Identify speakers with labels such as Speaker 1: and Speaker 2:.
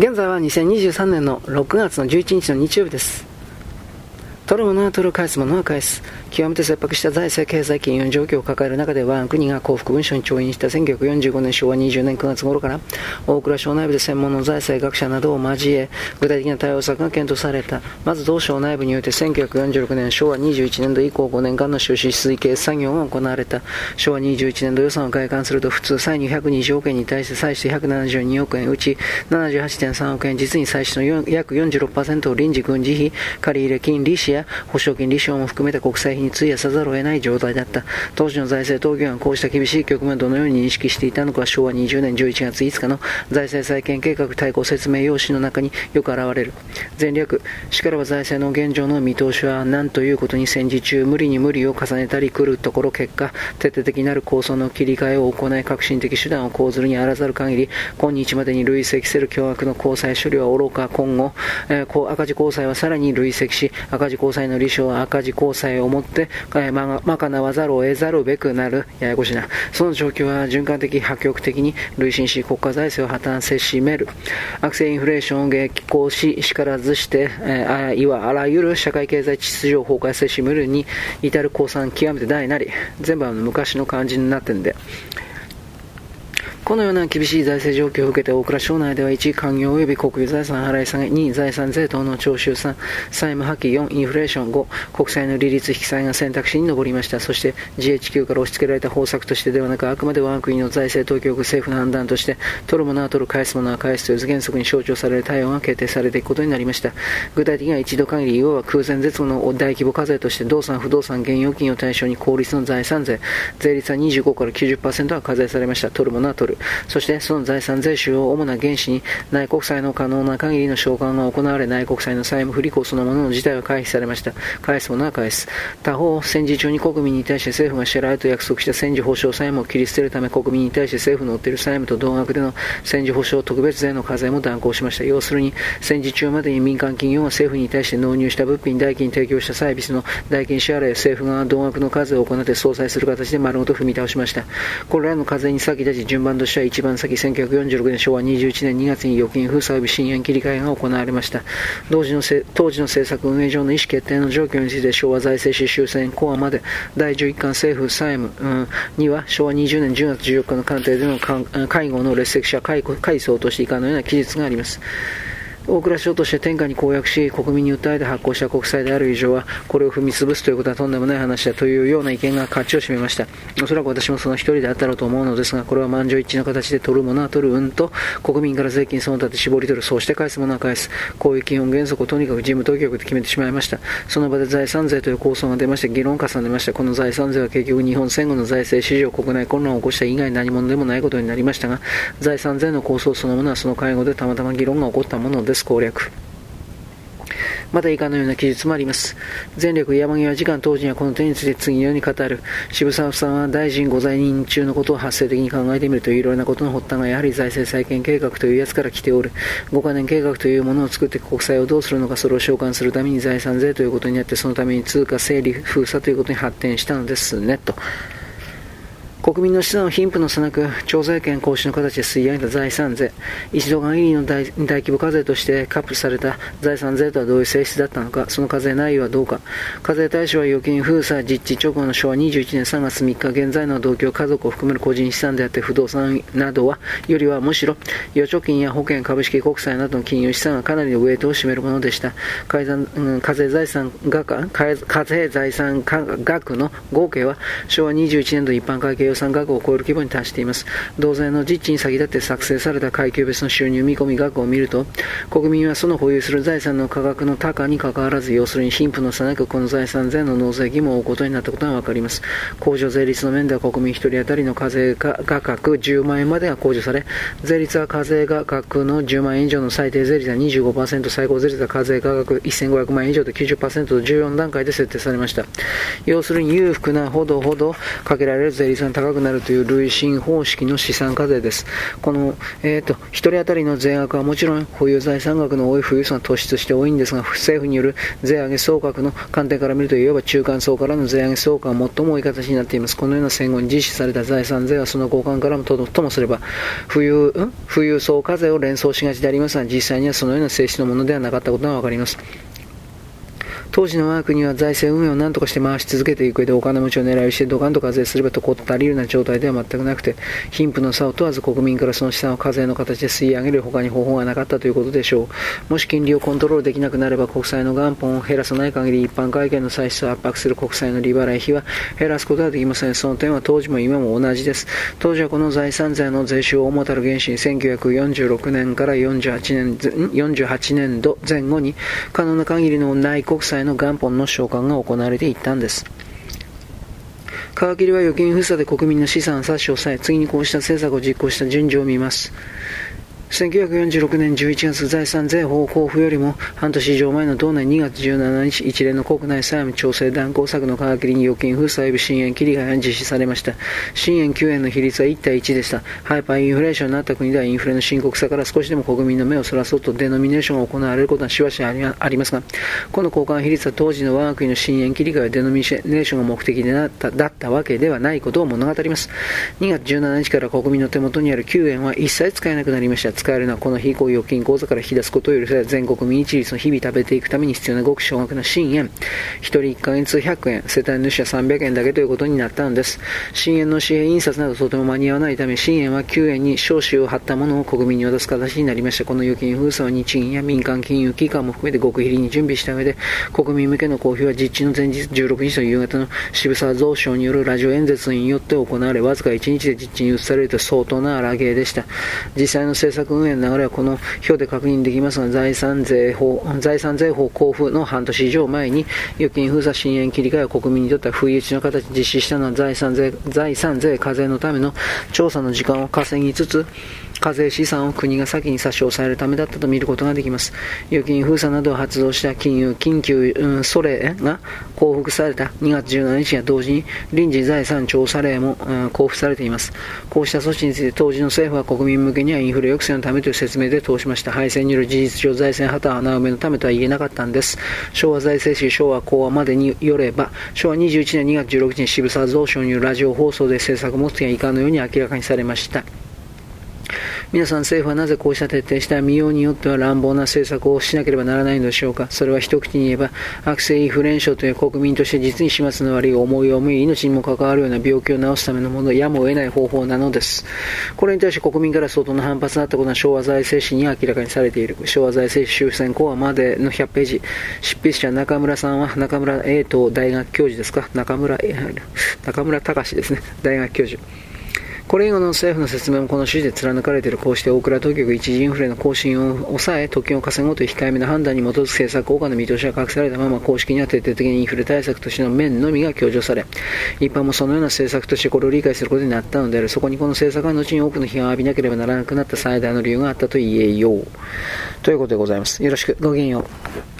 Speaker 1: 現在は2023年の6月の11日の日曜日です。取るものは取る、返すものは返す。極めて切迫した財政経済金融状況を抱える中で我が国が幸福文書に調印した1945年昭和20年9月頃から大蔵省内部で専門の財政学者などを交え具体的な対応策が検討されたまず同省内部において1946年昭和21年度以降5年間の収支推計作業が行われた昭和21年度予算を開館すると普通歳入120億円に対して歳出172億円うち78.3億円実に歳出の約46%を臨時軍事費借入金利子や保証金利子も含めた国債費に費やさざるを得ない状態だった。当時の財政当局がこうした厳しい局面をどのように認識していたのか昭和20年11月5日の財政再建計画対抗説明用紙の中によく現れる。前略、しからば財政の現状の見通しは何ということに戦時中無理に無理を重ねたり来るところ結果、徹底的なる構想の切り替えを行い革新的手段を講ずるにあらざる限り、今日までに累積せる巨額の交際処理は愚か今後、えー、赤字交際はさらに累積し、赤字交際の利子は赤字交際をもって、えままかなわざるを得ざるべくなる、ややこしな。その状況は循環的、破局的に累進し、国家財政を破綻せしめる。悪性インフレーションを激高し、しからずして、えー、いわあらゆる社会経済秩序を崩壊せしめるに至る降参極めて大なり、全部は昔の感じになってんで、このような厳しい財政状況を受けて大蔵省内では1、官業及び国有財産払い下げ、2、財産税等の徴収3、債務破棄、4、インフレーション、5、国債の利率引き下げが選択肢に上りました。そして GHQ から押し付けられた方策としてではなく、あくまで我が国の財政当局政府の判断として、取るものは取る、返すものは返すという原則に象徴される対応が決定されていくことになりました。具体的には一度限り、いわば空前絶後の大規模課税として、動産、不動産、現預金を対象に公立の財産税、税率は25から90%は課税されました。取るものは取る。そしてその財産税収を主な原資に内国債の可能な限りの償還が行われ内国債の債務不履行そのものの事態は回避されました。返すものは返す。他方戦時中に国民に対して政府が支払うと約束した戦時保障債務を切り捨てる。ため国民に対して政府の負っている債務と同額での戦時保障特別税の課税も断行しました。要するに戦時中までに民間企業が政府に対して納入した物品代金提供したサービスの代金支払いを政府が同額の課税を行って相殺する形で丸ごと踏み倒しました。これらの課税に先立ち順番としては一番先1946年昭和21年2月に預金封鎖及び深淵切り替えが行われました。同時の当時の政策運営上の意思決定の状況について昭和財政支終戦コアまで第11巻政府債務、うん、には昭和20年10月14日の官邸での会合の列席者会想として以下のような記述があります。大蔵省として天下に公約し、国民に訴えて発行した国債である以上は、これを踏み潰すということはとんでもない話だというような意見が勝ちを占めました。おそらく私もその一人であったろうと思うのですが、これは満場一致の形で取るものは取る運と、国民から税金その他で絞り取る、そうして返すものは返す。こういう基本原則をとにかく事務当局で決めてしまいました。その場で財産税という構想が出まして、議論を重ねました。この財産税は結局日本戦後の財政史上国内混乱を起こした以外何者でもないことになりましたが、財産税の構想そのものはその会合でたまたま議論が起こったものです。攻略。また以下のような記述もあります。前略山際時間当時にはこの点について次のように語る。渋沢さんは大臣ご在任中のことを発生的に考えてみるといろいろなことの発端がやはり財政再建計画というやつから来ておる。5カ年計画というものを作って国債をどうするのかそれを償還するために財産税ということになってそのために通貨整理封鎖ということに発展したのですね。と。国民の資産を貧富の差なく、徴税権行使の形で吸い上げた財産税、一度限りの大規模課税としてカップされた財産税とはどういう性質だったのか、その課税内容はどうか、課税対象は預金封鎖実地直後の昭和21年3月3日、現在の同居家族を含める個人資産であって不動産などは、よりはむしろ、預貯金や保険、株式、国債などの金融資産がかなりのウェイトを占めるものでした。課税財産額、課税財産額の合計は、昭和21年度一般会計予算額を超える規模に達しています。同税の実地に先立って作成された階級別の収入見込み額を見ると、国民はその保有する財産の価格の高にかかわらず、要するに貧富の差なくこの財産税の納税義務を負うことになったことがわかります。控除税率の面では国民1人当たりの課税価格10万円までが控除され、税率は課税価格の10万円以上の最低税率は25%、最高税率は課税価格1500万円以上で90%と14段階で設定されました。要するに裕福なほどほどかけられる税率が高くなるという累進方式の資産課税です。この、えーと、1人当たりの税額はもちろん保有財産額の多い富裕層が突出して多いんですが、政府による税上げ総額の観点から見ると、いわば中間層からの税上げ総額が最も多い形になっています。このような戦後に実施された財産税はその交換からもとともすれば、富裕、富裕層課税を連想しがちでありますが、実際にはそのような性質のものではなかったことがわかります。当時の我が国は財政運営を何とかして回し続けていく上でお金持ちを狙いしてドカンと課税すればとこったりるような状態では全くなくて貧富の差を問わず国民からその資産を課税の形で吸い上げる他に方法がなかったということでしょう。もし金利をコントロールできなくなれば国債の元本を減らさない限り一般会計の歳出を圧迫する国債の利払い費は減らすことはできません。その点は当時も今も同じです。当時はこの財産税の税収を主たる原資に1946年から48年 ,48 年度前後に可能な限りの内国債の元本の償還が行われていったんです。皮切りは預金封鎖で国民の資産を差し押さえ、次にこうした政策を実行した順序を見ます。1946年11月財産税法交付よりも半年以上前の同年2月17日一連の国内債務調整断行策の皮切りに預金封鎖及び新円切り替えが実施されました。新円9円の比率は1対1でした。ハイパーインフレーションになった国ではインフレの深刻さから少しでも国民の目をそらそうとデノミネーションが行われることはしばしありますがこの交換比率は当時の我が国の新円切り替えはデノミネーションが目的でなっただったわけではないことを物語ります。2月17日から国民の手元にある9円は一切使えなくなりました。使えるのはこの非公預金口座から引き出すことを許され全国民一律の日々食べていくために必要なごく少額な新円1人1ヶ月100円世帯主は300円だけということになったのです。新円の紙幣印刷などとても間に合わないため新円は9円に少子を張ったものを国民に渡す形になりました。この預金封鎖は日銀や民間金融機関も含めて極秘裏に準備した上で国民向けの公表は実地の前日16日の夕方の渋沢蔵省によるラジオ演説によって行われわずか1日で実地に移されると相当な荒芸でした。実際の政策運営の流れはこの表で確認できますが、財産税法、財産税法交付の半年以上前に、預金封鎖支援切り替えを国民にとっては不意打ちの形で実施したのは財産税、財産税課税のための調査の時間を稼ぎつつ、課税資産を国が先に差し押さえるためだったと見ることができます。預金封鎖などを発動した金融緊急、うん、措令が降伏された2月17日や同時に臨時財産調査令も、うん、交付されています。こうした措置について当時の政府は国民向けにはインフレ抑制のためという説明で通しました。敗戦による事実上財政破綻穴埋めのためとは言えなかったんです。昭和財政史昭和講和までによれば、昭和21年2月16日に渋沢蔵省によるラジオ放送で政策目的が以下のように明らかにされました。皆さん政府はなぜこうした徹底した見ようによっては乱暴な政策をしなければならないのでしょうか？それは一口に言えば悪性インフレ症という国民として実に始末の悪い思いを思い命にも関わるような病気を治すためのものやむを得ない方法なのです。これに対して国民から相当な反発があったことは昭和財政史に明らかにされている。昭和財政史終戦後はまでの100ページ。執筆者中村さんは中村栄東大学教授ですか？中村中村隆ですね。大学教授。これ以後の政府の説明もこの指示で貫かれているこうして大倉当局一時インフレの更新を抑え特権を稼ごうという控えめな判断に基づく政策効果の見通しが隠されたまま公式には徹底的にインフレ対策としての面のみが強調され一般もそのような政策としてこれを理解することになったのであるそこにこの政策は後に多くの批判を浴びなければならなくなった最大の理由があったと言えよう。ということでございます。よろしく。ごきげんよう。